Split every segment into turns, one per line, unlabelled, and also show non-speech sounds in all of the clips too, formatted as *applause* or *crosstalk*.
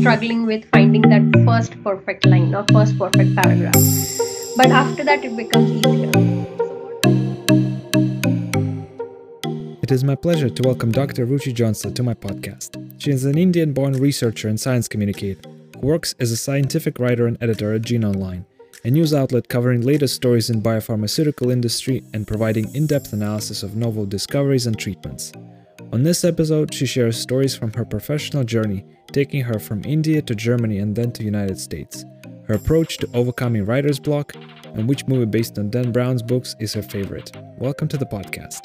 struggling with finding that first perfect line or first perfect paragraph. But after that, it becomes easier.
It is my pleasure to welcome Dr. Ruchi Johnson to my podcast. She is an Indian born researcher and science communicator who works as a scientific writer and editor at Gene Online, a news outlet covering latest stories in biopharmaceutical industry and providing in-depth analysis of novel discoveries and treatments. On this episode, she shares stories from her professional journey, taking her from India to Germany and then to United States, her approach to overcoming writer's block, and which movie based on Dan Brown's books is her favorite. Welcome to the podcast.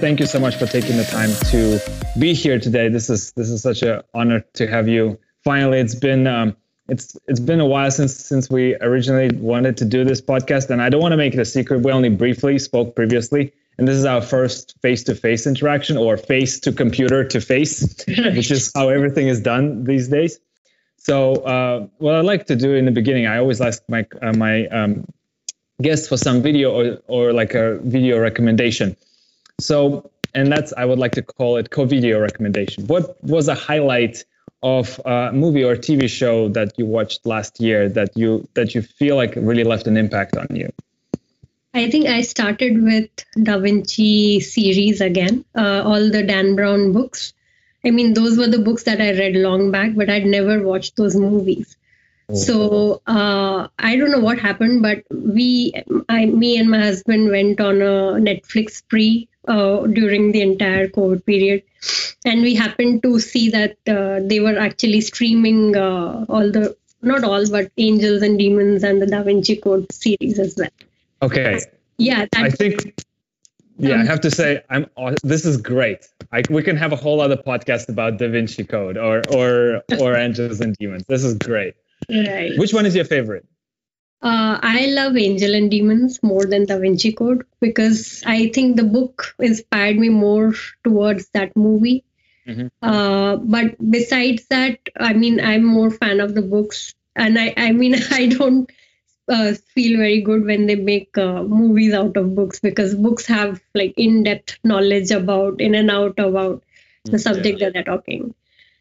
Thank you so much for taking the time to be here today. This is this is such an honor to have you. Finally, it's been um, it's it's been a while since since we originally wanted to do this podcast, and I don't want to make it a secret. We only briefly spoke previously, and this is our first face-to-face interaction or face to computer to face, *laughs* which is how everything is done these days. So, uh, what I like to do in the beginning, I always ask my uh, my um, guests for some video or or like a video recommendation. So, and that's I would like to call it co-video recommendation. What was a highlight of a movie or TV show that you watched last year that you that you feel like really left an impact on you?
I think I started with Da Vinci series again, uh, all the Dan Brown books. I mean, those were the books that I read long back, but I'd never watched those movies. Oh. So uh, I don't know what happened, but we, I, me and my husband went on a Netflix spree uh, during the entire COVID period, and we happened to see that uh, they were actually streaming uh, all the, not all, but Angels and Demons and the Da Vinci Code series as well.
Okay.
Yeah,
I think. Yeah, um, I have to say, I'm. This is great. I, we can have a whole other podcast about Da Vinci Code or or or *laughs* Angels and Demons. This is great.
Right.
Which one is your favorite?
Uh, I love Angel and Demons more than Da Vinci Code because I think the book inspired me more towards that movie. Mm-hmm. Uh, but besides that, I mean, I'm more fan of the books, and I, I mean, *laughs* I don't uh, feel very good when they make uh, movies out of books because books have like in-depth knowledge about in and out about the mm, subject yeah. that they're talking.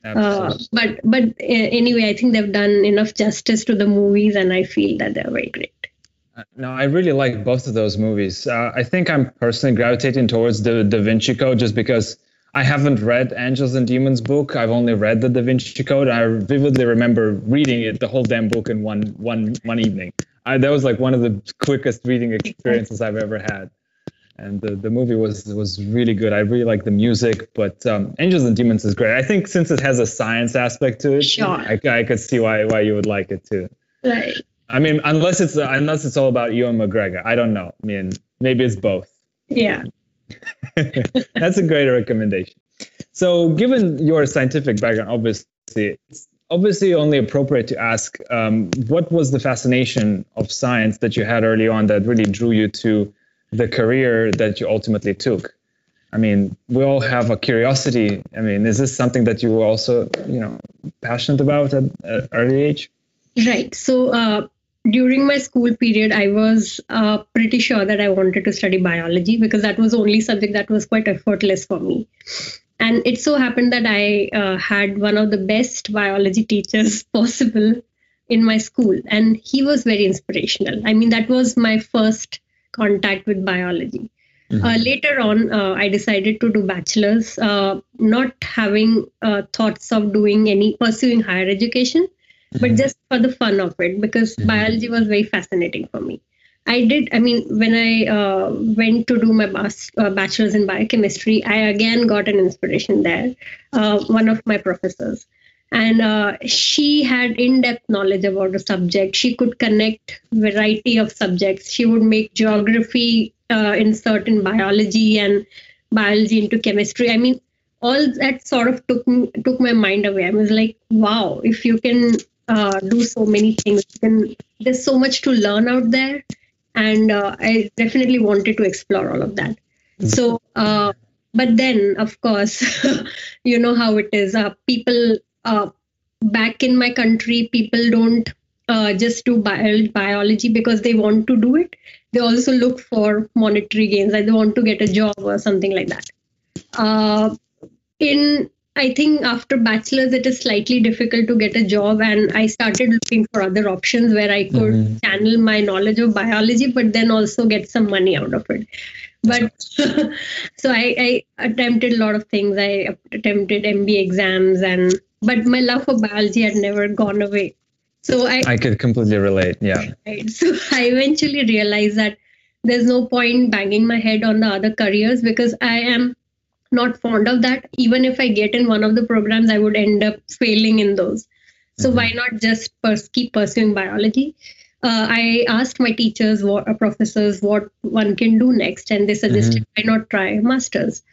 Uh, but but uh, anyway, I think they've done enough justice to the movies, and I feel that they're very great.
Uh, no, I really like both of those movies. Uh, I think I'm personally gravitating towards the Da Vinci Code just because I haven't read Angels and Demons book. I've only read the Da Vinci Code. I vividly remember reading it, the whole damn book, in one one one evening. I, that was like one of the quickest reading experiences I've ever had. And the, the movie was was really good. I really like the music, but um, Angels and Demons is great. I think since it has a science aspect to it,
sure.
I, I could see why why you would like it too.
Right.
I mean, unless it's uh, unless it's all about Ewan McGregor, I don't know. I mean, maybe it's both.
Yeah. *laughs*
That's a great recommendation. So, given your scientific background, obviously, it's obviously only appropriate to ask um, what was the fascination of science that you had early on that really drew you to the career that you ultimately took? I mean we all have a curiosity. I mean is this something that you were also you know passionate about at an early age?
Right. So uh, during my school period i was uh, pretty sure that i wanted to study biology because that was the only subject that was quite effortless for me and it so happened that I uh, had one of the best biology teachers *laughs* possible in my school, and he was very inspirational. I mean, that was my first contact with biology. Mm-hmm. Uh, later on, uh, I decided to do bachelor's, uh, not having uh, thoughts of doing any pursuing higher education, mm-hmm. but just for the fun of it, because mm-hmm. biology was very fascinating for me. I did. I mean, when I uh, went to do my bas- uh, bachelor's in biochemistry, I again got an inspiration there. Uh, one of my professors, and uh, she had in-depth knowledge about the subject. She could connect variety of subjects. She would make geography uh, insert in biology and biology into chemistry. I mean, all that sort of took me, took my mind away. I was like, wow, if you can uh, do so many things, then there's so much to learn out there and uh, I definitely wanted to explore all of that. Mm-hmm. So, uh, but then of course, *laughs* you know how it is. Uh, people uh, back in my country, people don't uh, just do bio- biology because they want to do it. They also look for monetary gains, like they want to get a job or something like that. Uh, in I think after bachelor's, it is slightly difficult to get a job, and I started looking for other options where I could mm-hmm. channel my knowledge of biology, but then also get some money out of it. But *laughs* so I, I attempted a lot of things. I attempted MBA exams, and but my love for biology had never gone away. So I
I could completely relate. Yeah.
Right. *laughs* So I eventually realized that there's no point banging my head on the other careers because I am not fond of that. Even if I get in one of the programs, I would end up failing in those. So mm-hmm. why not just pers- keep pursuing biology? Uh, I asked my teachers, what uh, professors, what one can do next, and they suggested mm-hmm. why not try masters.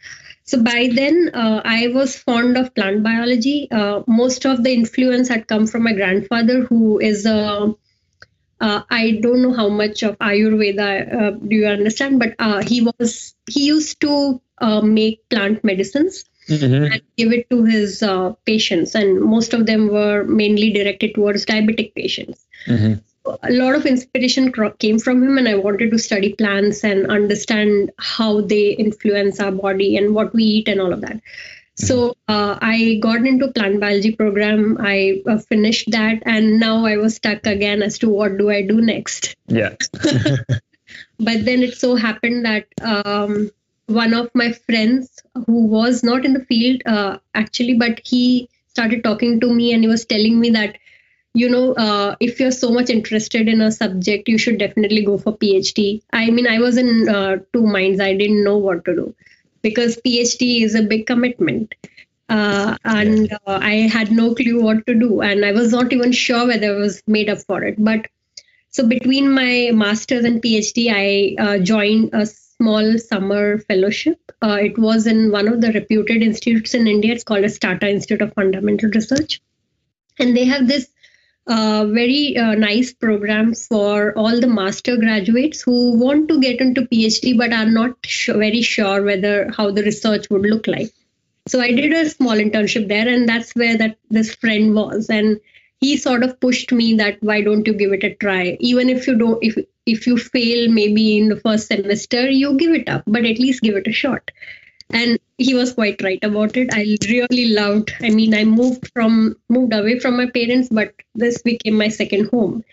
So by then, uh, I was fond of plant biology. Uh, most of the influence had come from my grandfather, who is a uh, I don't know how much of Ayurveda uh, do you understand, but uh, he was he used to uh, make plant medicines mm-hmm. and give it to his uh, patients, and most of them were mainly directed towards diabetic patients. Mm-hmm. A lot of inspiration came from him, and I wanted to study plants and understand how they influence our body and what we eat and all of that. So uh, I got into plant biology program. I uh, finished that, and now I was stuck again as to what do I do next.
Yeah. *laughs* *laughs*
but then it so happened that um, one of my friends, who was not in the field uh, actually, but he started talking to me, and he was telling me that you know uh, if you're so much interested in a subject you should definitely go for phd i mean i was in uh, two minds i didn't know what to do because PhD is a big commitment. Uh, and uh, I had no clue what to do, and I was not even sure whether I was made up for it. But so between my master's and PhD, I uh, joined a small summer fellowship. Uh, it was in one of the reputed institutes in India. It's called a Tata Institute of Fundamental Research, and they have this uh, very uh, nice program for all the master graduates who want to get into PhD but are not very sure whether how the research would look like. So I did a small internship there, and that's where that this friend was, and he sort of pushed me that why don't you give it a try, even if you don't if if you fail maybe in the first semester, you give it up, but at least give it a shot. And he was quite right about it. I really loved i mean i moved from moved away from my parents but this became my second home.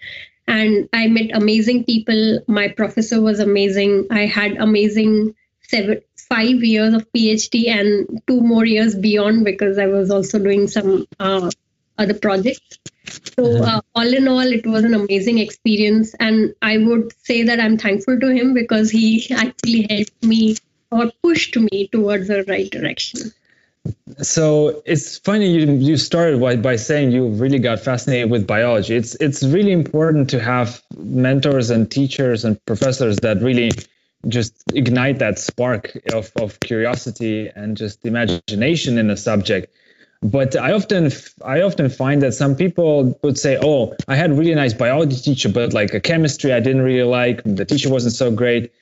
And i met amazing people. My professor was amazing. I had amazing seven five years of phd and two more years beyond because i was also doing some uh, other projects so mm-hmm. uh, all in all it was an amazing experience and i would say that i'm thankful to him because he *laughs* actually helped me or pushed me towards the right direction.
So it's funny you you started by, by saying you really got fascinated with biology. It's it's really important to have mentors and teachers and professors that really just ignite that spark of, of curiosity and just imagination in a subject. But I often I often find that some people would say, "Oh, I had a really nice biology teacher, but like a chemistry I didn't really like. The teacher wasn't so great."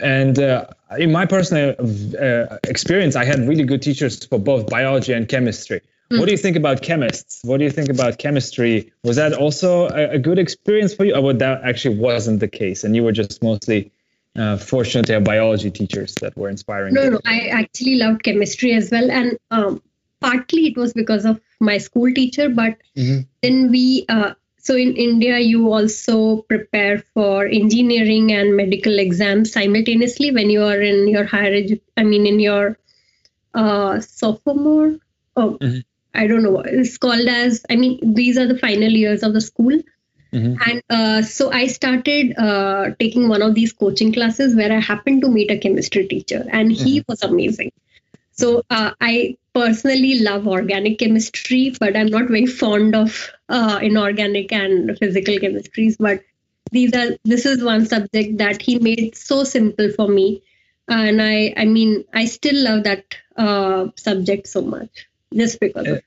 And uh, in my personal uh, experience, I had really good teachers for both biology and chemistry. Mm. What do you think about chemists? What do you think about chemistry? Was that also a, a good experience for you, or that actually wasn't the case, and you were just mostly uh, fortunate to have biology teachers that were inspiring?
No, you? no, I actually loved chemistry as well, and um, partly it was because of my school teacher, but mm-hmm. then we uh, so in India, you also prepare for engineering and medical exams simultaneously when you are in your higher edu- I mean, in your uh, sophomore. Oh, mm-hmm. I don't know. It's called as. I mean, these are the final years of the school. Mm-hmm. And uh, so I started uh, taking one of these coaching classes where I happened to meet a chemistry teacher, and he mm-hmm. was amazing. So uh, I personally love organic chemistry, but I'm not very fond of uh, inorganic and physical chemistries. But these are this is one subject that he made so simple for me, and I I mean I still love that uh, subject so much just because of.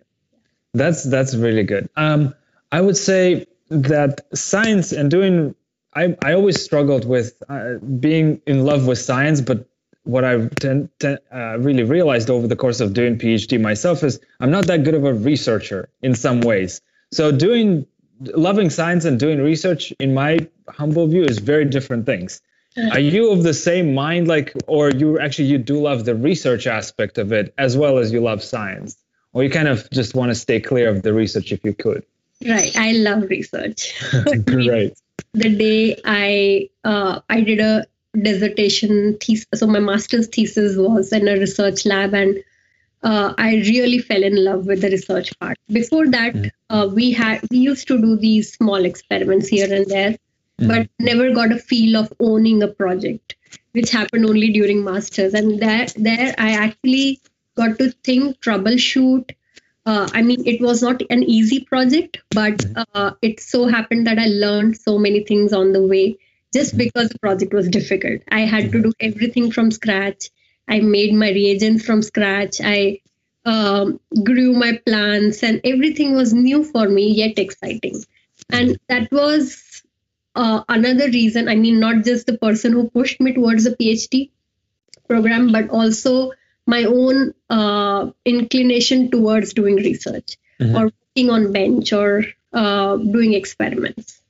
That's that's really good. Um, I would say that science and doing I, I always struggled with uh, being in love with science, but what I've ten, ten, uh, really realized over the course of doing PhD myself is I'm not that good of a researcher in some ways. So doing loving science and doing research, in my humble view, is very different things. Are you of the same mind, like, or you actually you do love the research aspect of it as well as you love science? or you kind of just want to stay clear of the research if you could?
Right. I love research. *laughs* *laughs*
Great.
the day I uh, I did a dissertation thesis, so my master's thesis was in a research lab, and uh, I really fell in love with the research part. Before that, mm. uh, we had we used to do these small experiments here and there, mm. but never got a feel of owning a project, which happened only during masters. And there, there, I actually got to think, troubleshoot. Uh, I mean, it was not an easy project, but mm. uh, it so happened that I learned so many things on the way just because the project was difficult. I had to do everything from scratch I made my reagents from scratch. I um, grew my plants, and everything was new for me, yet exciting. And that was uh, another reason. I mean, not just the person who pushed me towards the PhD program, but also my own uh, inclination towards doing research mm-hmm. or working on bench or uh, doing experiments.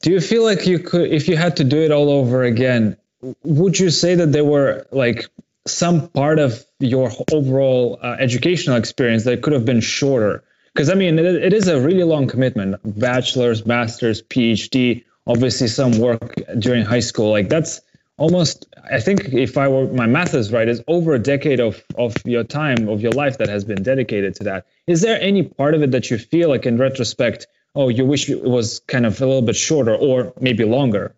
Do you feel like you could, if you had to do it all over again, would you say that there were like some part of your overall uh, educational experience that could have been shorter? Because I mean, it, it is a really long commitment bachelor's, master's, PhD, obviously some work during high school. Like that's almost, I think, if I were, my math is right, is over a decade of, of your time, of your life that has been dedicated to that. Is there any part of it that you feel like in retrospect, oh, you wish it was kind of a little bit shorter or maybe longer?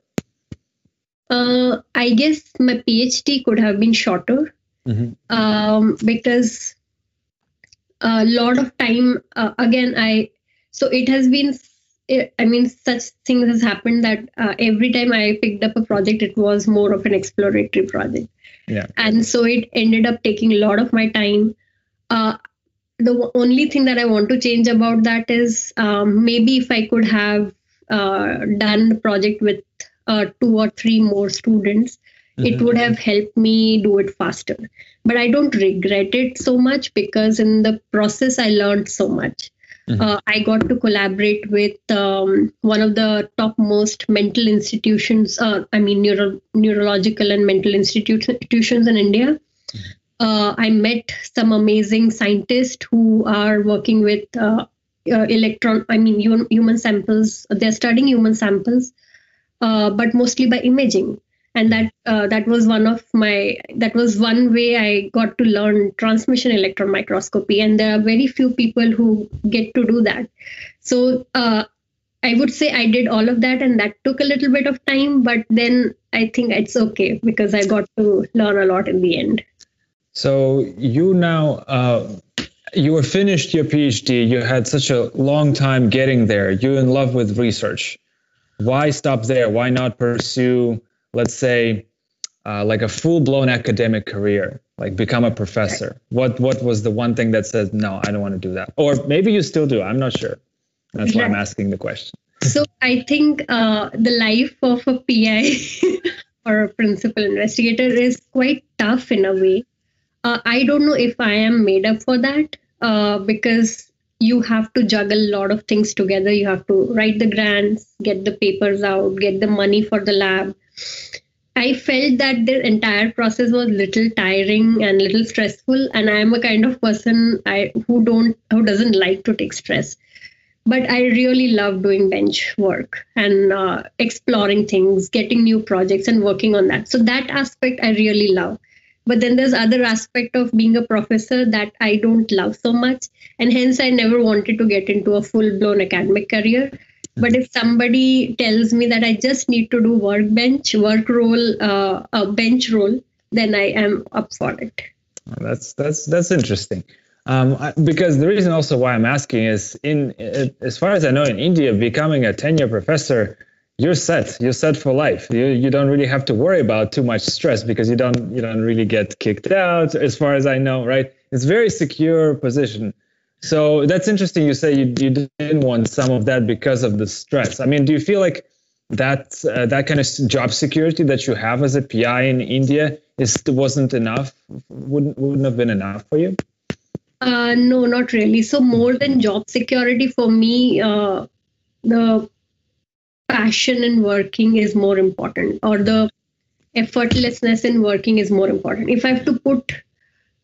Uh, I guess my PhD could have been shorter mm-hmm. um, because a lot of time, uh, again, I, so it has been, I mean, such things has happened that uh, every time I picked up a project, it was more of an exploratory project.
Yeah.
And so it ended up taking a lot of my time. Uh, the only thing that I want to change about that is um, maybe if I could have uh, done the project with uh, two or three more students, mm-hmm. it would have helped me do it faster. But I don't regret it so much because in the process, I learned so much. Mm-hmm. Uh, I got to collaborate with um, one of the topmost mental institutions, uh, I mean, neuro- neurological and mental institutions in India. Mm-hmm. Uh, I met some amazing scientists who are working with uh, uh, electron, I mean, human samples. They're studying human samples uh, but mostly by imaging. And that uh, that was one of my that was one way i got to learn transmission electron microscopy. And there are very few people who get to do that. So uh, i would say i did all of that and that took a little bit of time but then i think it's okay because i got to learn a lot in the end
so you now uh, you were finished your phd you had such a long time getting there you're in love with research why stop there? Why not pursue, let's say, uh, like a full-blown academic career, like become a professor? What what was the one thing that says no, I don't want to do that? Or maybe you still do. I'm not sure. That's why I'm asking the question.
So I think uh, the life of a PI *laughs* or a principal investigator is quite tough in a way. Uh, I don't know if I am made up for that uh, because you have to juggle a lot of things together. You have to write the grants, get the papers out, get the money for the lab. I felt that the entire process was little tiring and little stressful, and I am a kind of person I who don't who doesn't like to take stress. But I really love doing bench work and uh, exploring things, getting new projects, and working on that. So that aspect I really love but then there's other aspect of being a professor that i don't love so much. And hence i never wanted to get into a full blown academic career. But if somebody tells me that i just need to do workbench work role uh, a bench role then i am up for it.
That's that's that's interesting. Um, because the reason also why I'm asking is in as far as I know in India, becoming a tenure professor you're set. You're set for life. You, you don't really have to worry about too much stress because you don't you don't really get kicked out as far as i know right? It's very secure position. So that's interesting you say you, you didn't want some of that because of the stress. I mean do you feel like that uh, that kind of job security that you have as a pi in india is wasn't enough? Wouldn't wouldn't have been enough for you?
Uh, no not really. So more than job security for me uh, the passion in working is more important or the effortlessness in working is more important if i have to put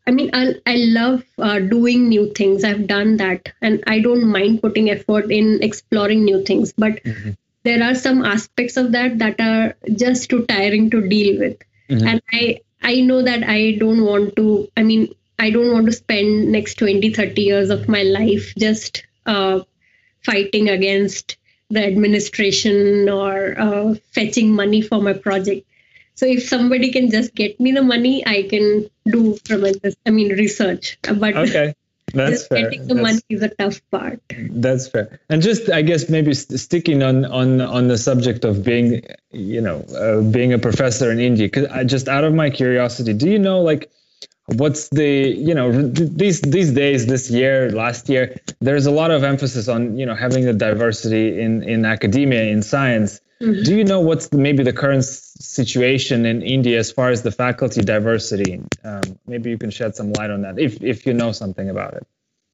I mean, I, I love uh, doing new things. I've done that, and I don't mind putting effort in exploring new things. But mm-hmm. there are some aspects of that that are just too tiring to deal with, mm-hmm. and I I know that I don't want to. I mean, I don't want to spend next 20, 30 years of my life just uh, fighting against the administration or uh, fetching money for my project. So if somebody can just get me the money, I can do tremendous. I mean, research. But
okay, *laughs* that's fair.
Getting the
that's,
money is a tough part.
That's fair. And just, I guess, maybe sticking on on on the subject of being, you know, uh, being a professor in India. Because I just out of my curiosity, do you know like what's the you know these these days this year last year there's a lot of emphasis on you know having the diversity in in academia in science. Mm-hmm. do you know what's the, maybe the current situation in india as far as the faculty diversity? Um, maybe you can shed some light on that if if you know something about it.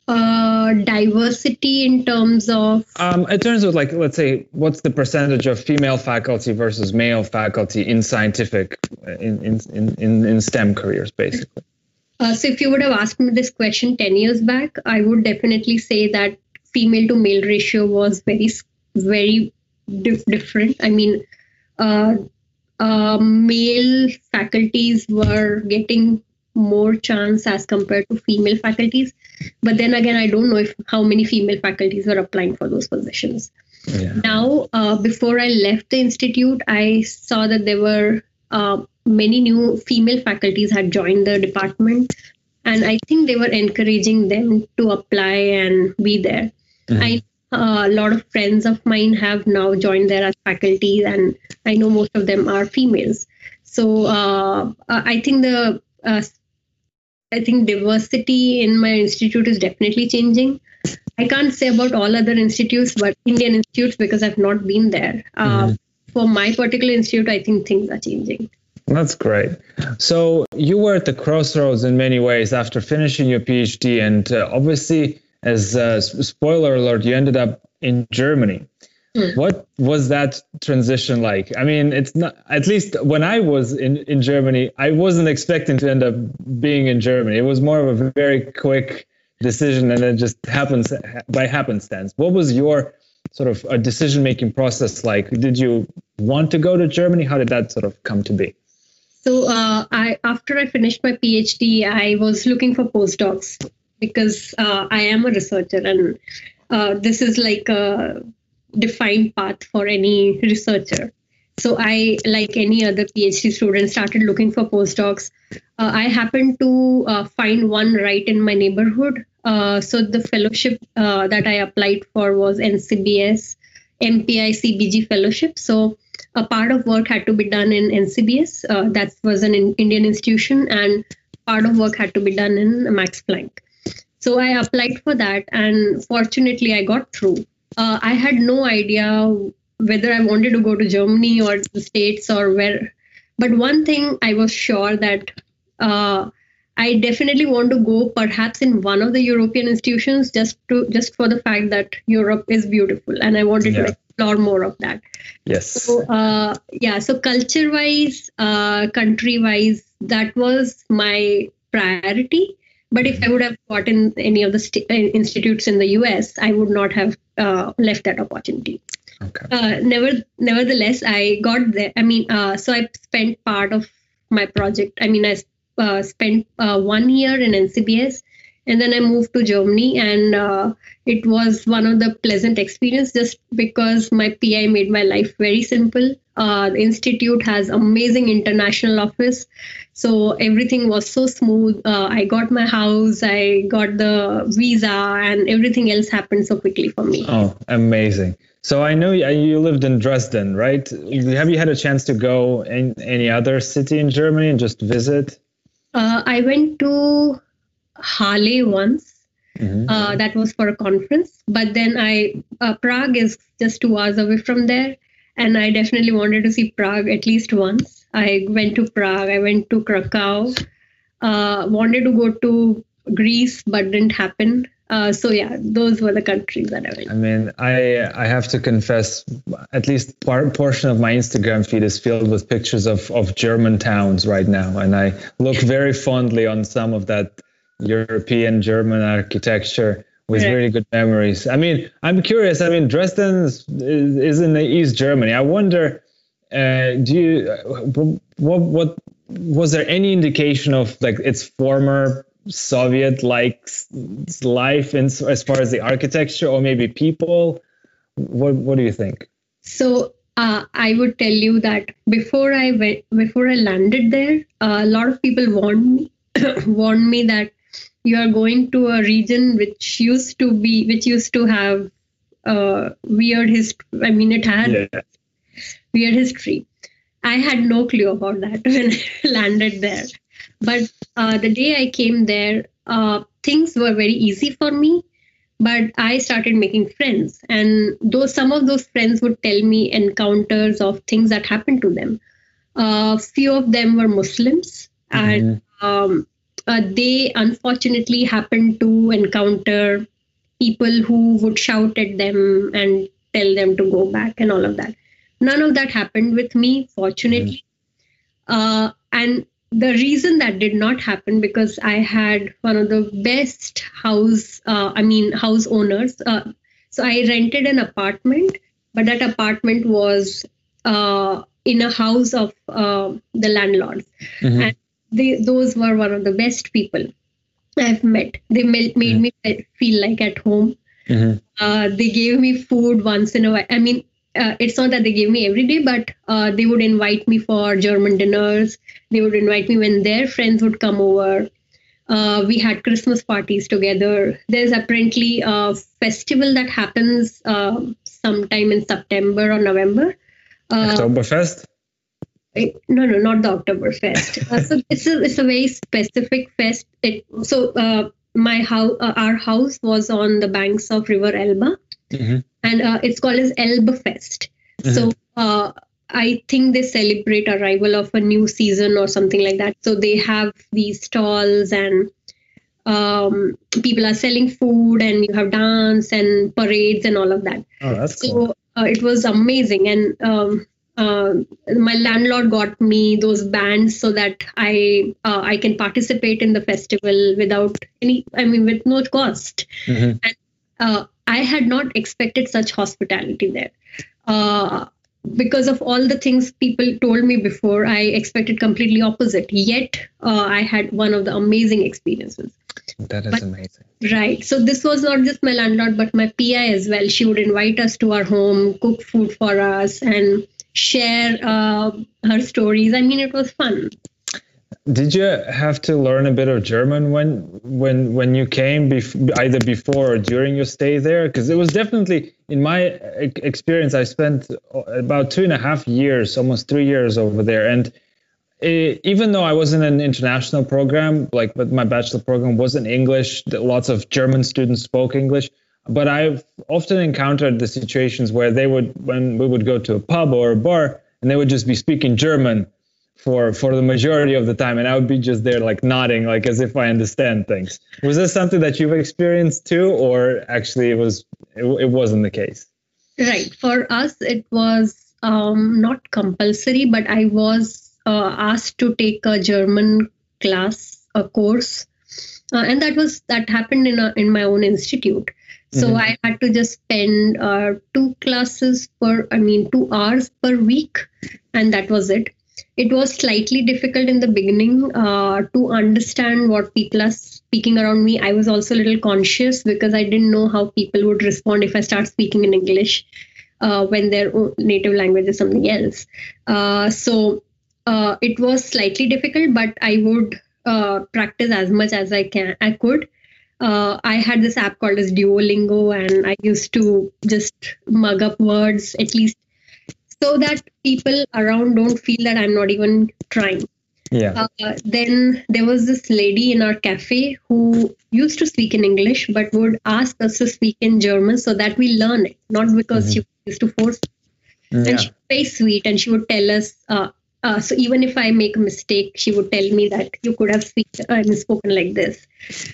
Uh, diversity in terms of?
Um, in terms of like let's say what's the percentage of female faculty versus male faculty in scientific in in in, in STEM careers basically
uh, so if you would have asked me this question 10 years back, I would definitely say that female to male ratio was very, very dif- different. I mean, uh, uh, male faculties were getting more chance as compared to female faculties. But then again, I don't know if how many female faculties were applying for those positions. Yeah. Now, uh, before I left the institute, I saw that there were uh, many new female faculties had joined the department and i think they were encouraging them to apply and be there mm-hmm. i uh, a lot of friends of mine have now joined there as faculty and i know most of them are females so uh, i think the uh, i think diversity in my institute is definitely changing i can't say about all other institutes but indian institutes because i've not been there uh, mm-hmm. For my particular institute i think things are changing
that's great. So you were at the crossroads in many ways after finishing your PhD, and uh, obviously, as a spoiler alert, you ended up in Germany. Mm. What was that transition like? I mean, it's not at least when I was in, in Germany, I wasn't expecting to end up being in Germany. It was more of a very quick decision, and it just happens by happenstance. What was your sort of a decision making process like? Did you want to go to Germany? How did that sort of come to be?
So uh, I after I finished my PhD, I was looking for postdocs because uh, I am a researcher, and uh, this is like a defined path for any researcher. So I, like any other PhD student, started looking for postdocs. Uh, I happened to uh, find one right in my neighborhood. Uh, so the fellowship that I applied for was NCBS MPI CBG fellowship. So a part of work had to be done in NCBS. Uh, that was an Indian institution, and part of work had to be done in Max Planck. So I applied for that, and fortunately, I got through. Uh, I had no idea whether I wanted to go to Germany or the States or where. But one thing I was sure that uh, I definitely want to go perhaps in one of the European institutions just to just for the fact that Europe is beautiful and I wanted yeah. to explore more of that.
Yes.
So, uh, yeah, so culture wise, uh, country wise, that was my priority. But if I would have gotten any of the st- uh, institutes in the US, I would not have uh, left that opportunity. Okay. Uh, never, nevertheless, I got there. I mean, uh, so I spent part of my project. I mean, I uh, spent uh, one year in NCBS and then i moved to germany and uh, it was one of the pleasant experience just because my pi made my life very simple uh, the institute has amazing international office so everything was so smooth uh, i got my house i got the visa and everything else happened so quickly for me
oh amazing so I know you lived in Dresden, right? Have you had a chance to go in any other city in Germany and just visit?
Uh, I went to Halle once. Mm-hmm. Uh, that was for a conference. But then I uh, Prague is just two hours away from there, and I definitely wanted to see Prague at least once. I went to Prague. I went to Krakow. Uh, wanted to go to Greece, but didn't happen. Uh, so yeah, those were the countries that I went.
I mean, I I have to confess, at least part portion of my Instagram feed is filled with pictures of of German towns right now, and I look very fondly on some of that European German architecture with really good memories. I mean, I'm curious. I mean, Dresden is, is in the East Germany. I wonder, uh, do you what what was there any indication of like its former Soviet like life in, as far as the architecture or maybe people? What what do you think?
So uh, I would tell you that before I went, before I landed there, uh, a lot of people warned me, *coughs* warned me that you are going to a region which used to be, which used to have uh, weird history. I mean, it had yeah. weird history. I had no clue about that *laughs* when I landed there. But uh, the day I came there, uh, things were very easy for me but i started making friends. And those some of those friends would tell me encounters of things that happened to them. A uh, few of them were muslims. Mm-hmm. and um, uh, they unfortunately happened to encounter people who would shout at them and tell them to go back and all of that. None of that happened with me fortunately. Mm-hmm. uh, and the reason that did not happen because I had one of the best house, uh, I mean, house owners. Uh, so I rented an apartment, but that apartment was uh, in a house of uh, the landlords. Mm-hmm. And they, those were one of the best people I've met. They made, made mm-hmm. me feel like at home. Mm-hmm. Uh, they gave me food once in a while. I mean, uh, it's not that they gave me every day, but uh, they would invite me for German dinners. They would invite me when their friends would come over. Uh, we had Christmas parties together. There's apparently a festival that happens uh, sometime in September or November.
Uh, Oktoberfest?
No, no, not the Oktoberfest. *laughs* uh, so it's a, it's a very specific fest. It, so uh, my house, uh, our house was on the banks of River Elbe mm-hmm. and uh, it's called as Elbfest. Mm-hmm. So uh, I think they celebrate arrival of a new season or something like that. So they have these stalls and um, people are selling food and you have dance and parades and all of that.
Oh, that's
so,
cool.
Uh, it was amazing and um, uh, my landlord got me those bands so that I uh, I can participate in the festival without any I mean with no cost. Mm-hmm. And uh, I had not expected such hospitality there. Uh, because of all the things people told me before, I expected completely opposite. Yet, uh, I had one of the amazing experiences.
That is but, amazing.
Right. So, this was not just my landlord, but my PI as well. She would invite us to our home, cook food for us, and share uh, her stories. I mean, it was fun
did you have to learn a bit of German when when when you came, bef- either before or during your stay there? Because it was definitely, in my experience, I spent uh, about two and a half years, almost three years over there, and it, even though I was in an international program, like but my bachelor program was in English, lots of German students spoke English. But I've often encountered the situations where they would, when we would go to a pub or a bar, and they would just be speaking German for for the majority of the time and i would be just there like nodding like as if i understand things. Was this something that you've experienced too or actually it was it, it wasn't the case?
Right. For us it was um, not compulsory but i was uh, asked to take a german class a course uh, and that was that happened in a, in my own institute. So mm-hmm. i had to just spend uh, two classes per i mean two hours per week and that was it it was slightly difficult in the beginning uh, to understand what people are speaking around me. I was also a little conscious because I didn't know how people would respond if I start speaking in English uh, when their native language is something else. Uh, so uh, it was slightly difficult, but I would uh, practice as much as I can. I could. Uh, I had this app called as Duolingo, and I used to just mug up words at least so that people around don't feel that I'm not even trying.
Yeah.
Uh, then there was this lady in our cafe who used to speak in English but would ask us to speak in German so that we learn it, not because mm-hmm. she used to force. Yeah. And she was very sweet, and she would tell us. Uh, uh, so even if I make a mistake, she would tell me that you could have speak, uh, spoken like this.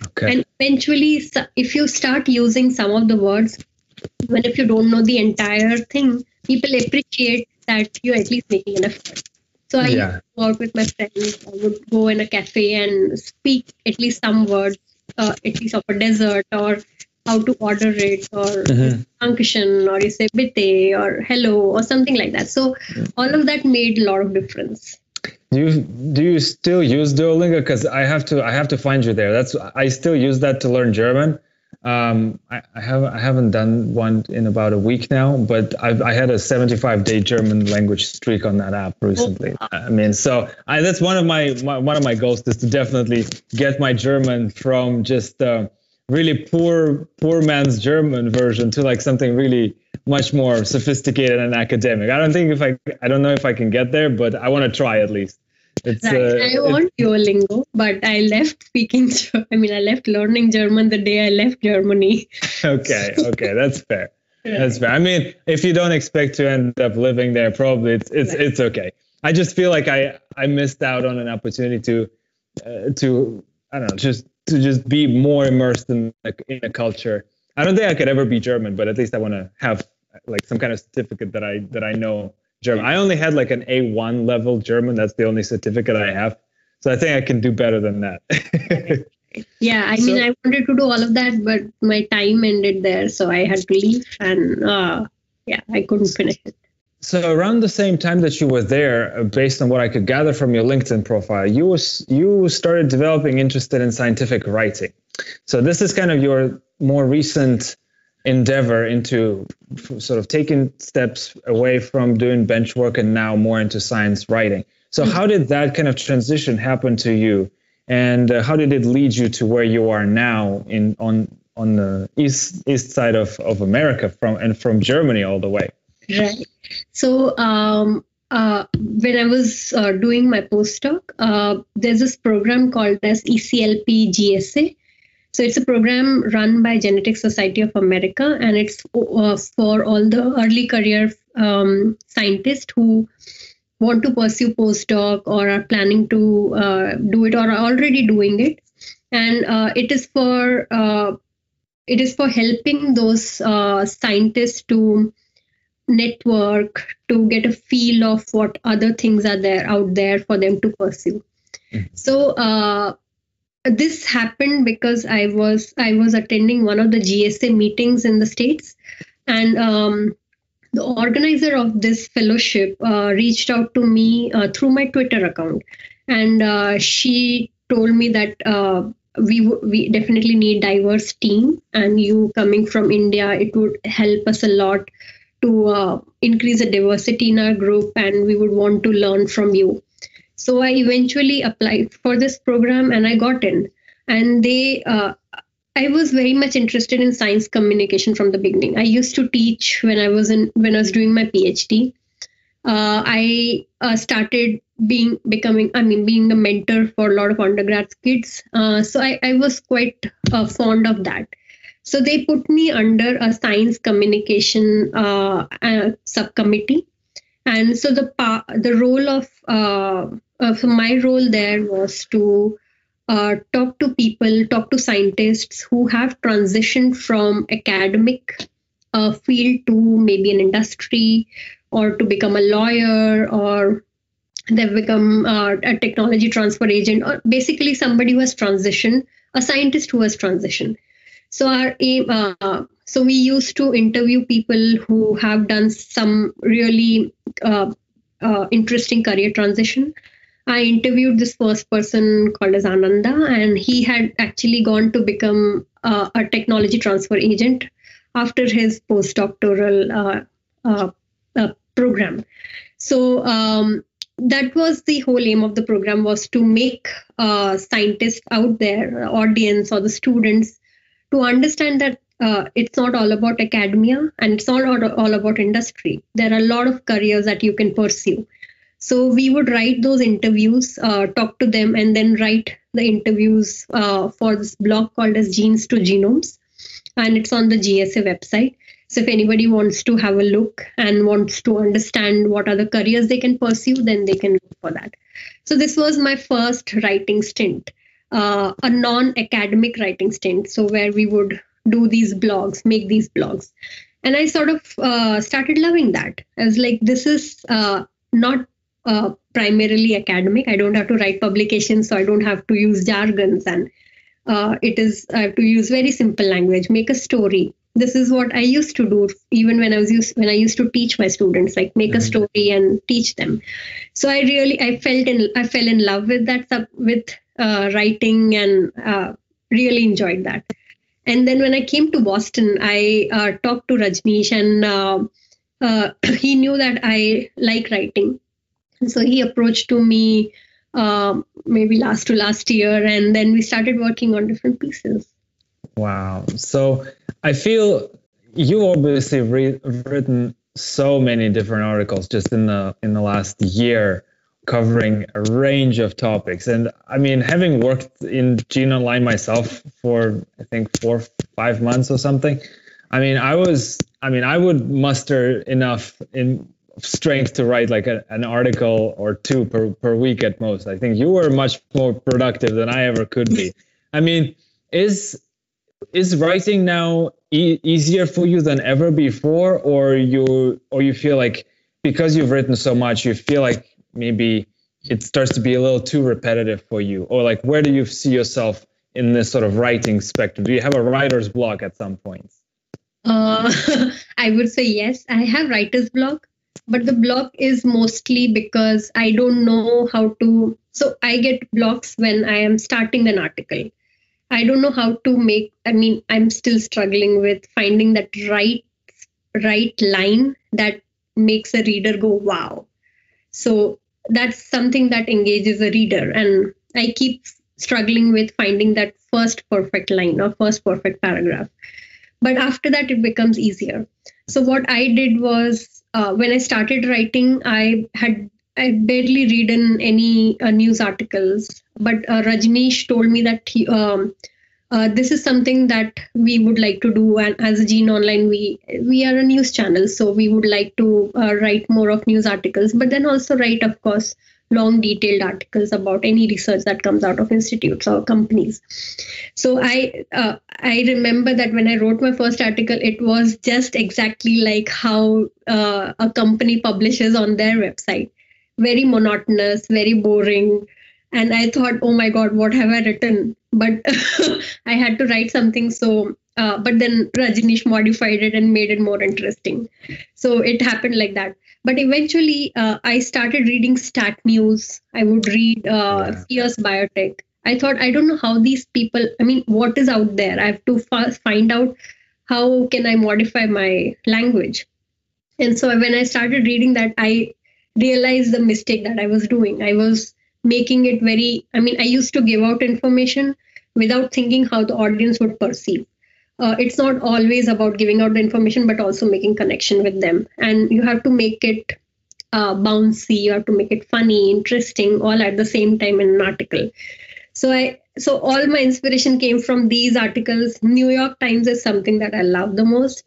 Okay. And eventually, if you start using some of the words, even if you don't know the entire thing, people appreciate that you're at least making an effort. So I yeah. go out with my friends. I would go in a cafe and speak at least some words uh, at least of a dessert or how to order it or mm-hmm. function or you say bitte or hello or something like that. So all of that made a lot of difference.
Do you do you still use Duolingo? Because I have to I have to find you there. That's I still use that to learn German. Um, I, I have I haven't done one in about a week now, but I've, I had a 75 day German language streak on that app recently. Oh, I mean, so I, that's one of my, my, one of my goals is to definitely get my German from just uh, really poor poor man's German version to like something really much more sophisticated and academic. I don't think if I I don't know if I can get there, but I want to try at least.
It's, right. Uh, I want Duolingo, but I left speaking. *laughs* I mean, I left learning German the day I left Germany. *laughs*
okay, okay, that's fair. *laughs* That's fair. I mean, if you don't expect to end up living there, probably it's it's right. it's okay. I just feel like I I missed out on an opportunity to uh, to I don't know just to just be more immersed in a, in a culture. I don't think I could ever be German, but at least I want to have like some kind of certificate that I that I know German. I only had like an A1 level German. That's the only certificate I have. So I think I can do better than that. *laughs*
yeah, I so, mean, I wanted to do all of that, but my time ended there, so I had to leave, and uh, yeah, I couldn't finish it.
So around the same time that you were there, uh, based on what I could gather from your LinkedIn profile, you was you started developing interested in scientific writing. So this is kind of your more recent endeavor into sort of taking steps away from doing bench work and now more into science writing. So, mm-hmm. how did that kind of transition happen to you, and uh, how did it lead you to where you are now in on on the east east side of, of America from and from Germany all the way?
Right. So, um, uh, when I was uh, doing my postdoc, uh, there's this program called as ECLP GSA, so it's a program run by Genetic Society of America, and it's uh, for all the early career um, scientists who want to pursue postdoc or are planning to uh, do it or are already doing it. And uh, it is for uh, it is for helping those uh, scientists to network to get a feel of what other things are there out there for them to pursue. Mm-hmm. So uh, this happened because I was I was attending one of the GSA meetings in the states, and um, the organizer of this fellowship uh, reached out to me uh, through my Twitter account, and uh, she told me that uh, we we definitely need diverse team, and you coming from India, it would help us a lot to uh, increase the diversity in our group, and we would want to learn from you. So I eventually applied for this program and I got in. And they, uh, I was very much interested in science communication from the beginning. I used to teach when I was in when I was doing my PhD. Uh, I uh, started being becoming I mean being a mentor for a lot of undergrad kids. Uh, so I, I was quite uh, fond of that. So they put me under a science communication uh, subcommittee, and so the the role of uh, so my role there was to uh, talk to people, talk to scientists who have transitioned from academic uh, field to maybe an industry or to become a lawyer or they've become uh, a technology transfer agent or basically somebody who has transitioned, a scientist who has transitioned. So our aim, uh, so we used to interview people who have done some really uh, interesting career transition I interviewed this first person called as Ananda, and he had actually gone to become uh, a technology transfer agent after his postdoctoral uh, uh, uh, program. So um, that was the whole aim of the program was to make uh, scientists out there, audience or the students, to understand that uh, it's not all about academia and it's not all about industry. There are a lot of careers that you can pursue so we would write those interviews, uh, talk to them, and then write the interviews uh, for this blog called as Genes to Genomes. And it's on the GSA website. So if anybody wants to have a look and wants to understand what are the careers they can pursue, then they can look for that. So this was my first writing stint, uh, a non-academic writing stint. So where we would do these blogs, make these blogs. And I sort of uh, started loving that. as like, this is uh, not uh, primarily academic. I don't have to write publications, so I don't have to use jargons. And uh, it is i have to use very simple language make a story this is what i used to do even when i was used when i used to teach my students like make mm-hmm. a story and teach them so i really i felt in i fell in love with that sub, with uh, writing and uh, really enjoyed that and then when i came to boston i uh, talked to rajneesh and *clears throat* he knew that i like writing so he approached to me uh, maybe last to last year and then we started working on different pieces.
Wow. So i feel you obviously re- written so many different articles just in the in the last year covering a range of topics. And i mean having worked in gene online myself for i think four five months or something i mean i was i mean i would muster enough in strength to write like a, an article or two per, per week at most. I think you were much more productive than I ever could be. *laughs* I mean, is is writing now e- easier for you than ever before, or you or you feel like because you've written so much, you feel like maybe it starts to be a little too repetitive for you, or like where do you see yourself in this sort of writing spectrum? Do you have a writer's block at some point?
Uh, *laughs* I would say yes. I have writer's block but the block is mostly because I don't know how to. So I get blocks when I am starting an article. I don't know how to make. I mean, I'm still struggling with finding that right right line that makes a reader go wow. So that's something that engages a reader, and I keep struggling with finding that first perfect line or first perfect paragraph. But after that, it becomes easier. So what I did was uh, when I started writing, I had I barely read in any uh, news articles, but uh, Rajneesh told me that he, um, uh, this is something that we would like to do. And as a Gene Online, we we are a news channel, so we would like to uh, write more of news articles, but then also write, of course, long detailed articles about any research that comes out of institutes or companies so i uh, i remember that when i wrote my first article it was just exactly like how uh, a company publishes on their website very monotonous very boring and i thought oh my god what have i written but *laughs* i had to write something so uh, but then Rajnish modified it and made it more interesting. So it happened like that. But eventually, uh, I started reading Stat News. I would read uh, yeah. Fierce Biotech. I thought, I don't know how these people, I mean, what is out there? I have to first find out how can I modify my language. And so when I started reading that, I realized the mistake that I was doing. I was making it very, I mean, I used to give out information without thinking how the audience would perceive uh, it's not always about giving out the information but also making connection with them. And you have to make it uh, bouncy you have to make it funny interesting all at the same time in an article. So i so all my inspiration came from these articles. New york times is something that i love the most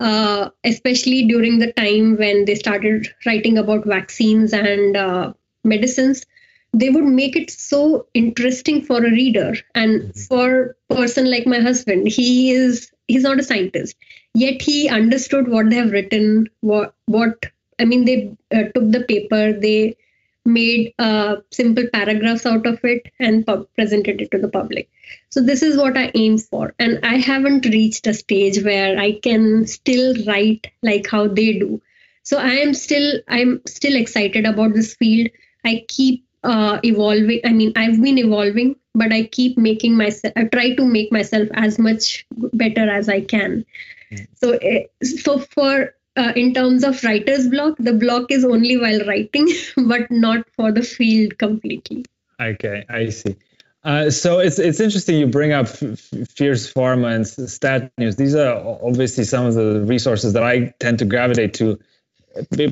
uh, especially during the time when they started writing about vaccines and uh, medicines they would make it so interesting for a reader and mm-hmm. for a person like my husband. He is he's not a scientist. Yet he understood what they have written what what i mean they uh, took the paper they made uh, simple paragraphs out of it and pub- presented it to the public. So this is what i aim for. And i haven't reached a stage where i can still write like how they do. So i am still i'm still excited about this field. I keep uh, evolving i mean i've been evolving but i keep making myself i try to make myself as much better as i can mm. so eh, so for uh, in terms of writer's block the block is only while writing *laughs* but not for the field completely
okay i see uh, so it's it's interesting you bring up Fierce Pharma and Stat News. These are obviously some of the resources that I tend to gravitate to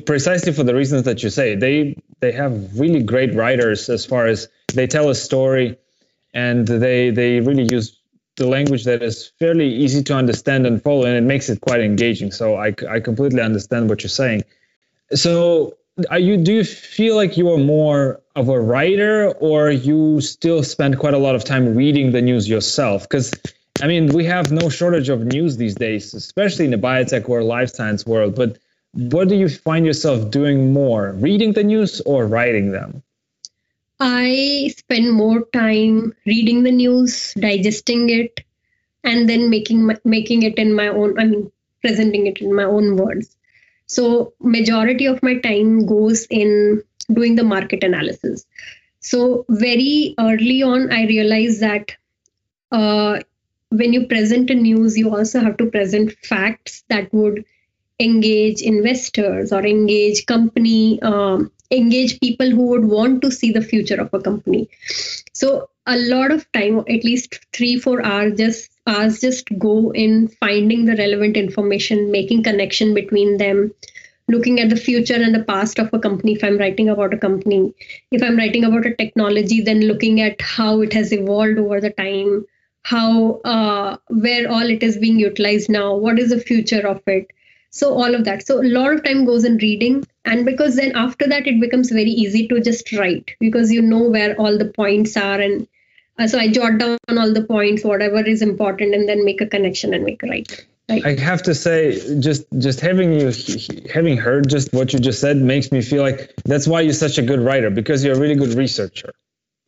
precisely for the reasons that you say they they have really great writers as far as they tell a story and they they really use the language that is fairly easy to understand and follow and it makes it quite engaging. So i, I completely understand what you're saying. So are you do you feel like you are more of a writer or you still spend quite a lot of time reading the news yourself? Because i mean we have no shortage of news these days especially in the biotech or life science world but what do you find yourself doing more, reading the news or writing them?
I spend more time reading the news, digesting it, and then making making it in my own. I mean, presenting it in my own words. So majority of my time goes in doing the market analysis. So very early on, I realized that uh, when you present a news, you also have to present facts that would engage investors or engage company, um, engage people who would want to see the future of a company. So a lot of time, at least three, four hours, just hours just go in finding the relevant information, making connection between them, looking at the future and the past of a company if i'm writing about a company if i'm writing about a technology then looking at how it has evolved over the time how uh, where all it is being utilized now what is the future of it so all of that so a lot of time goes in reading and because then after that it becomes very easy to just write because you know where all the points are and uh, so i jot down all the points whatever is important and then make a connection and make a write
I have to say, just just having you having heard just what you just said makes me feel like that's why you're such a good writer because you're a really good researcher,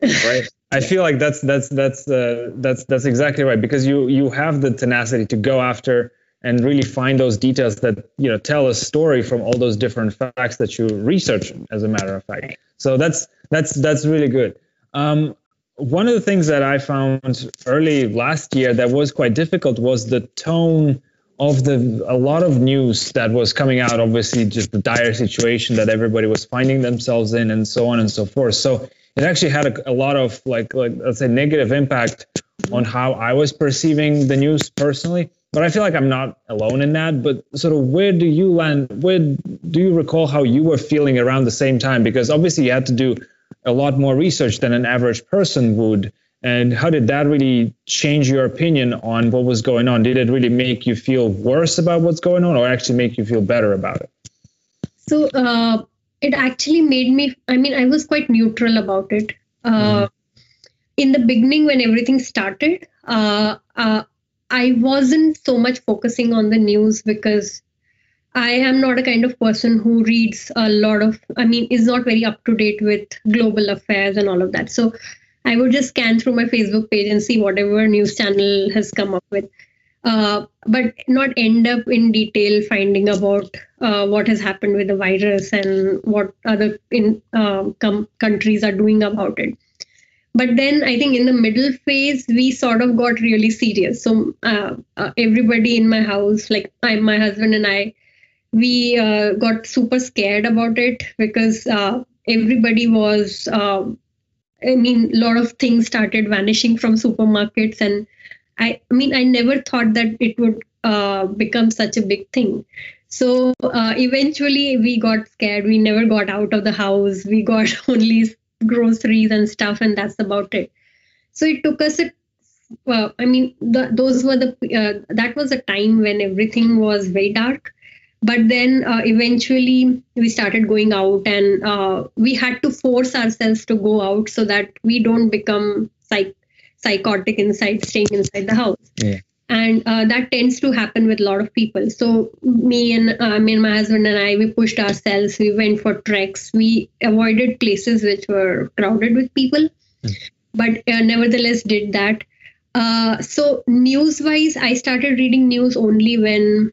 right? *laughs* I feel like that's that's that's uh, that's that's exactly right because you you have the tenacity to go after and really find those details that you know tell a story from all those different facts that you research. As a matter of fact, so that's that's that's really good. Um, one of the things that I found early last year that was quite difficult was the tone of the a lot of news that was coming out obviously just the dire situation that everybody was finding themselves in and so on and so forth so it actually had a, a lot of like like let's say negative impact on how i was perceiving the news personally but i feel like i'm not alone in that but sort of where do you land where do you recall how you were feeling around the same time because obviously you had to do a lot more research than an average person would and how did that really change your opinion on what was going on? Did it really make you feel worse about what's going on or actually make you feel better about it?
So uh, it actually made me, I mean, I was quite neutral about it. Uh, mm In the beginning, when everything started, uh, uh, I wasn't so much focusing on the news because I am not a kind of person who reads a lot of, I mean, is not very up to date with global affairs and all of that. So I would just scan through my Facebook page and see whatever news channel has come up with. Uh, but not end up in detail finding about uh, what has happened with the virus and what other in, uh, com- countries are doing about it. But then I think in the middle phase, we sort of got really serious. So uh, uh, everybody in my house, like I, my husband and I, we uh, got super scared about it because everybody was I mean, a lot of things started vanishing from supermarkets, and I, I mean, I never thought that it would uh, become such a big thing. So uh, eventually, we got scared. We never got out of the house. We got *laughs* only groceries and stuff, and that's about it. So it took us a well, I mean, the, those were the uh, that was a time when everything was very dark, but then uh, eventually we started going out and uh, we had to force ourselves to go out so that we don't become psych- psychotic inside staying inside the house yeah. And uh, that tends to happen with a lot of people so me and uh, me and my husband and i we pushed ourselves we went for treks we avoided places which were crowded with people mm. but uh, nevertheless did that uh, so news wise i started reading news only when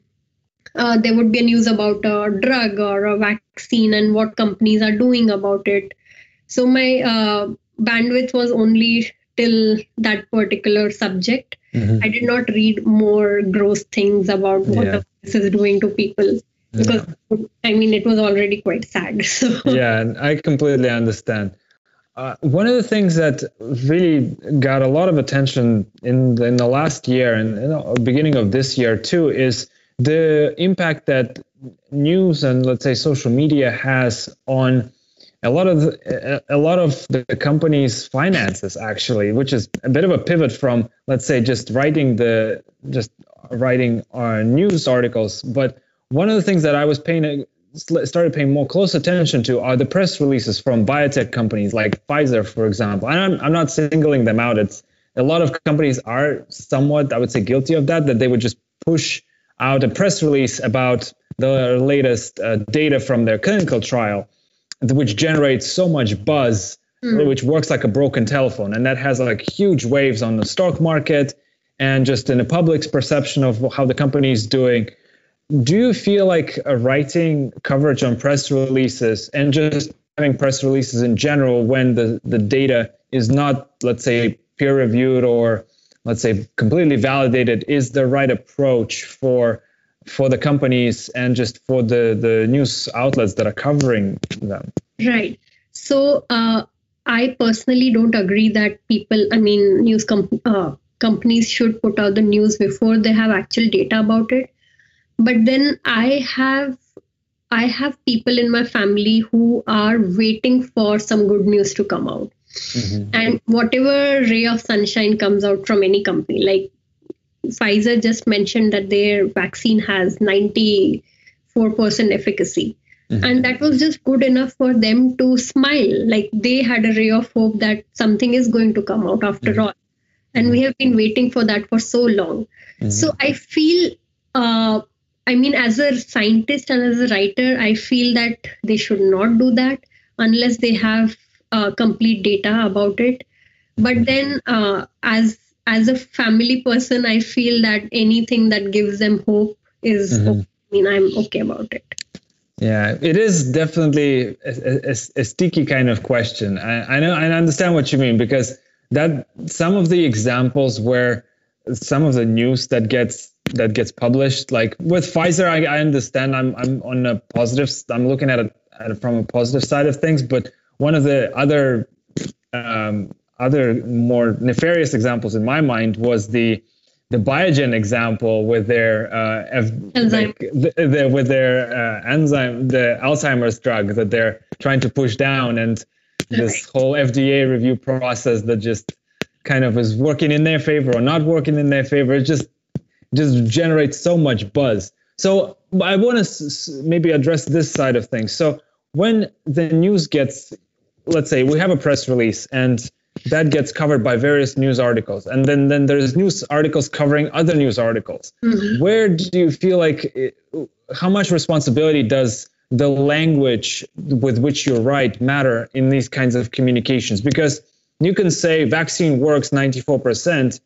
uh, there would be a news about a drug or a vaccine and what companies are doing about it. So my uh, bandwidth was only till that particular subject. Mm-hmm. I did not read more gross things about what yeah. the virus is doing to people because yeah. I mean it was already quite sad. *laughs* So
yeah, I completely understand. Uh, one of the things that really got a lot of attention in the, in the last year and the beginning of this year too is the impact that news and let's say social media has on a lot of the, a lot of the company's finances actually which is a bit of a pivot from let's say just writing the just writing our news articles. But one of the things that i was paying started paying more close attention to are the press releases from biotech companies like pfizer for example. And i'm, I'm not singling them out. It's a lot of companies are somewhat i would say guilty of that that they would just push out a press release about the latest uh, data from their clinical trial, which generates so much buzz mm. which works like a broken telephone, and that has like huge waves on the stock market and just in the public's perception of how the company is doing. Do you feel like writing coverage on press releases and just having press releases in general when the, the data is not, let's say, peer reviewed or let's say completely validated is the right approach for for the companies and just for the the news outlets that are covering them.
Right. So uh, i personally don't agree that people i mean news com- uh, companies should put out the news before they have actual data about it. But then i have i have people in my family who are waiting for some good news to come out. Mm-hmm. and whatever ray of sunshine comes out from any company like Pfizer just mentioned that their vaccine has 94% efficacy. Mm-hmm. And that was just good enough for them to smile. Like they had a ray of hope that something is going to come out after mm-hmm. all. And we have been waiting for that for so long. Mm-hmm. So I feel, uh, I mean, as a scientist and as a writer, I feel that they should not do that unless they have uh, complete data about it. But mm-hmm. then, uh, as as a family person, I feel that anything that gives them hope is, mm-hmm. I mean, I'm okay about it.
Yeah, it is definitely a, a, a sticky kind of question. I, I know I understand what you mean because that some of the examples where some of the news that gets that gets published, like with Pfizer, I, I understand. I'm I'm on a positive. I'm looking at it, at it from a positive side of things, but one of the other um, other more nefarious examples in my mind was the the Biogen example with their uh, F- like the, the, with their uh, enzyme, the Alzheimer's drug that they're trying to push down, and this whole FDA review process that just kind of is working in their favor or not working in their favor. It just just generates so much buzz. So I want to s- maybe address this side of things. So when the news gets, let's say we have a press release and that gets covered by various news articles. And then then there's news articles covering other news articles. Mm-hmm. where do you feel like it, how much responsibility does the language with which you write matter in these kinds of communications? Because you can say vaccine works 94%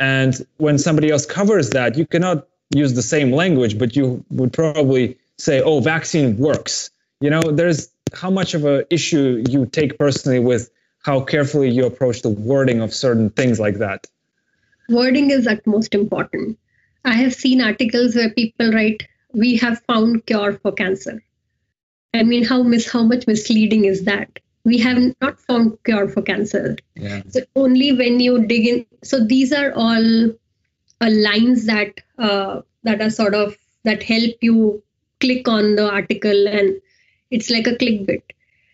and when somebody else covers that you cannot use the same language but you would probably say oh vaccine works. You know there's how much of a issue you take personally with how carefully you approach the wording of certain things like that.
Wording is at most important. I have seen articles where people write, "We have found cure for cancer." I mean, how mis- how much misleading is that? We have not found cure for cancer. Yeah. So only when you dig in. So these are all uh, lines that uh, that are sort of that help you click on the article, and it's like a clickbait.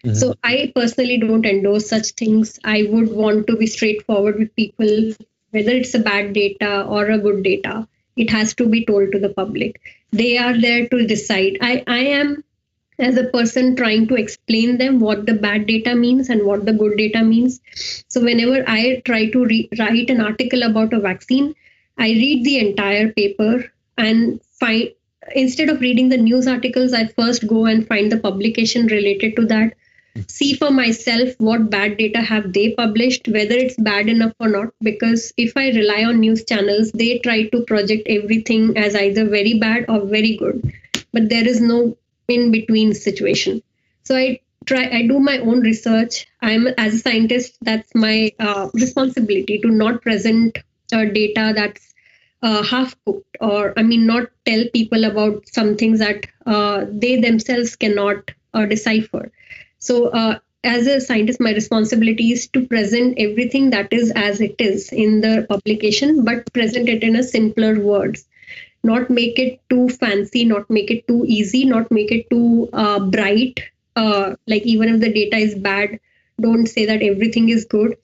Mm-hmm. So I personally don't endorse such things. I would want to be straightforward with people, whether it's a bad data or a good data. It has to be told to the public. They are there to decide. I, I am as a person trying to explain them what the bad data means and what the good data means. So whenever I try to re- write an article about a vaccine, I read the entire paper and find instead of reading the news articles, I first go and find the publication related to that see for myself what bad data have they published whether it's bad enough or not because if i rely on news channels they try to project everything as either very bad or very good. But there is no in between situation. So i try i do my own research. I'm as a scientist that's my uh, responsibility to not present uh, data that's uh, half cooked or i mean not tell people about some things that uh, they themselves cannot uh, decipher so, uh, as a scientist, my responsibility is to present everything that is as it is in the publication, but present it in a simpler words. Not make it too fancy, not make it too easy, not make it too uh, bright. Uh, like even if the data is bad, don't say that everything is good.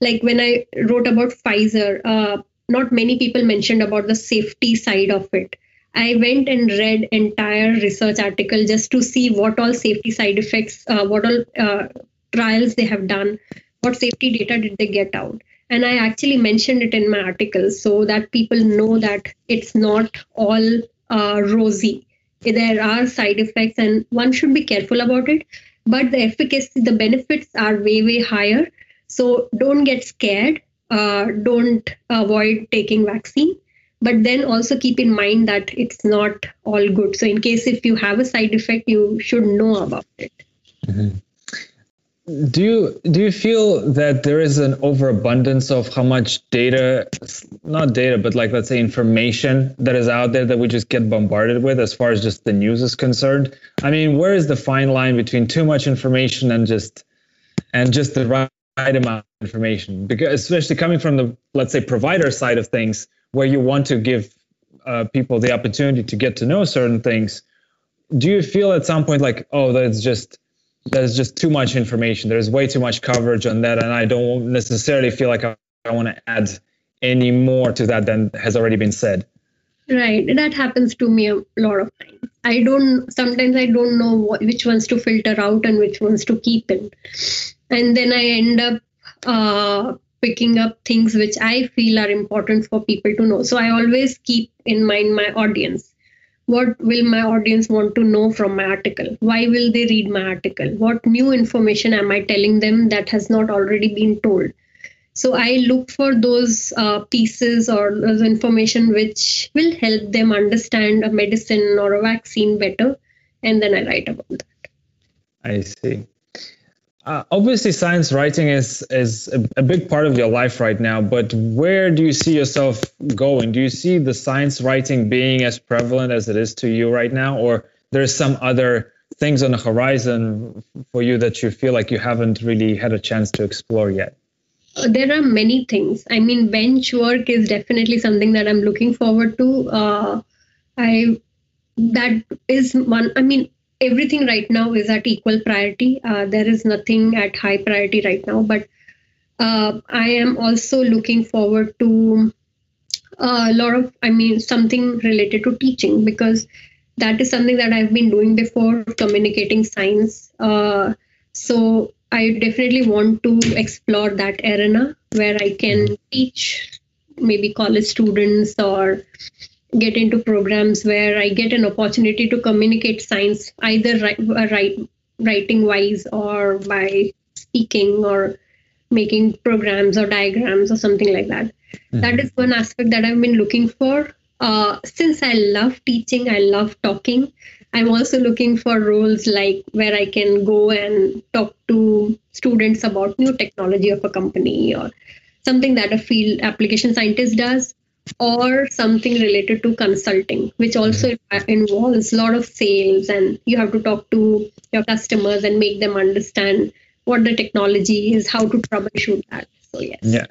Like when I wrote about Pfizer, uh, not many people mentioned about the safety side of it I went and read entire research article just to see what all safety side effects, uh, what all uh, trials they have done, what safety data did they get out. And I actually mentioned it in my article so that people know that it's not all uh, rosy. There are side effects, and one should be careful about it. but the efficacy, the benefits are way, way higher. So don't get scared. Uh, don't avoid taking vaccine but then also keep in mind that it's not all good. So in case if you have a side effect you should know about it. Mm-hmm.
do you do you feel that there is an overabundance of how much data not data but like let's say information that is out there that we just get bombarded with as far as just the news is concerned? I mean where is the fine line between too much information and just and just the right amount of information? Because especially coming from the let's say provider side of things where you want to give uh, people the opportunity to get to know certain things do you feel at some point like oh that's just there's just too much information. There's way too much coverage on that and i don't necessarily feel like i, I want to add any more to that than has already been said.
Right. That happens to me a lot of times. I don't sometimes i don't know what, which ones to filter out and which ones to keep in. And then i end up uh, picking up things which I feel are important for people to know. So I always keep in mind my audience. What will my audience want to know from my article? Why will they read my article? What new information am I telling them that has not already been told? So I look for those uh, pieces or those information which will help them understand a medicine or a vaccine better, and then I write about that.
I see. Uh, obviously, science writing is is a, a, big part of your life right now. But where do you see yourself going? Do you see the science writing being as prevalent as it is to you right now, or there's some other things on the horizon for you that you feel like you haven't really had a chance to explore yet?
Uh, there are many things. I mean, bench work is definitely something that I'm looking forward to. Uh, I that is one. I mean, everything right now is at equal priority. Uh, there is nothing at high priority right now, but uh, I am also looking forward to a lot of, I mean, something related to teaching because that is something that I've been doing before, communicating science. Uh, so I definitely want to explore that arena where I can teach maybe college students or get into programs where I get an opportunity to communicate science either uh, writing wise or by speaking or making programs or diagrams or something like that. Mm-hmm. that is one aspect that I've been looking for. Uh, since I love teaching, I love talking. I'm also looking for roles like where I can go and talk to students about new technology of a company or something that a field application scientist does or something related to consulting, which also mm-hmm. involves a lot of sales and you have to talk to your customers and make them understand what the technology is, how to troubleshoot that. So yes.
Yeah.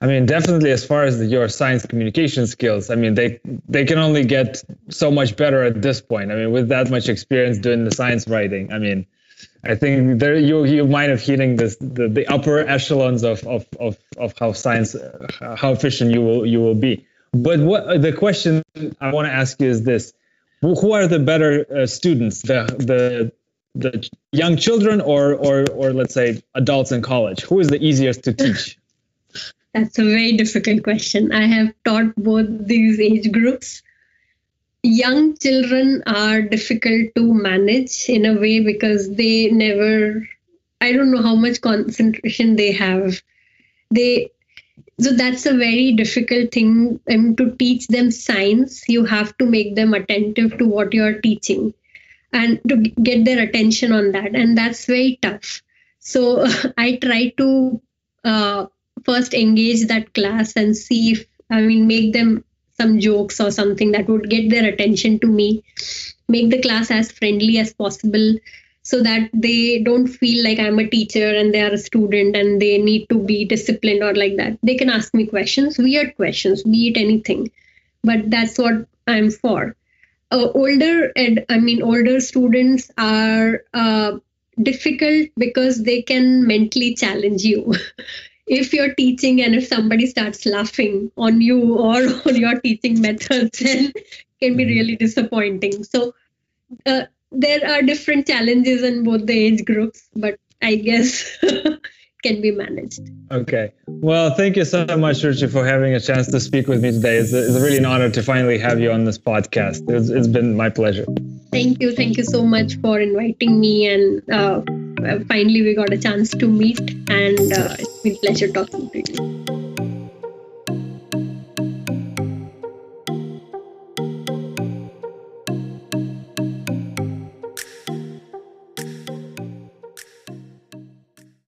I mean, definitely as far as the, your science communication skills, I mean, they they can only get so much better at this point. I mean, with that much experience doing the science writing, I mean, I think there you you might have hitting this the, the upper echelons of, of, of, of how science how efficient you will you will be. But what the question I want to ask you is this: Who are the better uh, students, the the the young children, or or or let's say adults in college? Who is the easiest to teach?
That's a very difficult question. I have taught both these age groups. Young children are difficult to manage in a way because they never, I don't know how much concentration they have. They so that's a very difficult thing um, to teach them science. You have to make them attentive to what you're teaching and to get their attention on that. And that's very tough. So *laughs* i try to uh, first engage that class and see if i mean make them some jokes or something that would get their attention to me make the class as friendly as possible so that they don't feel like I'm a teacher and they are a student and they need to be disciplined or like that. They can ask me questions, weird questions, be it anything. But that's what I'm for. Uh, older ed, I mean, older students are uh, difficult because they can mentally challenge you. *laughs* if you're teaching and if somebody starts laughing on you or *laughs* on your teaching methods, *laughs* then can be mm-hmm. really disappointing. So uh, there are different challenges in both the age groups, but I guess *laughs* can be managed.
Okay. Well, thank you so much, Ruchi, for having a chance to speak with me today. It's, it's really an honor to finally have you on this podcast. It's, it's been my pleasure.
Thank you. Thank you so much for inviting me and uh, finally we got a chance to meet, and uh, it's been pleasure talking to you.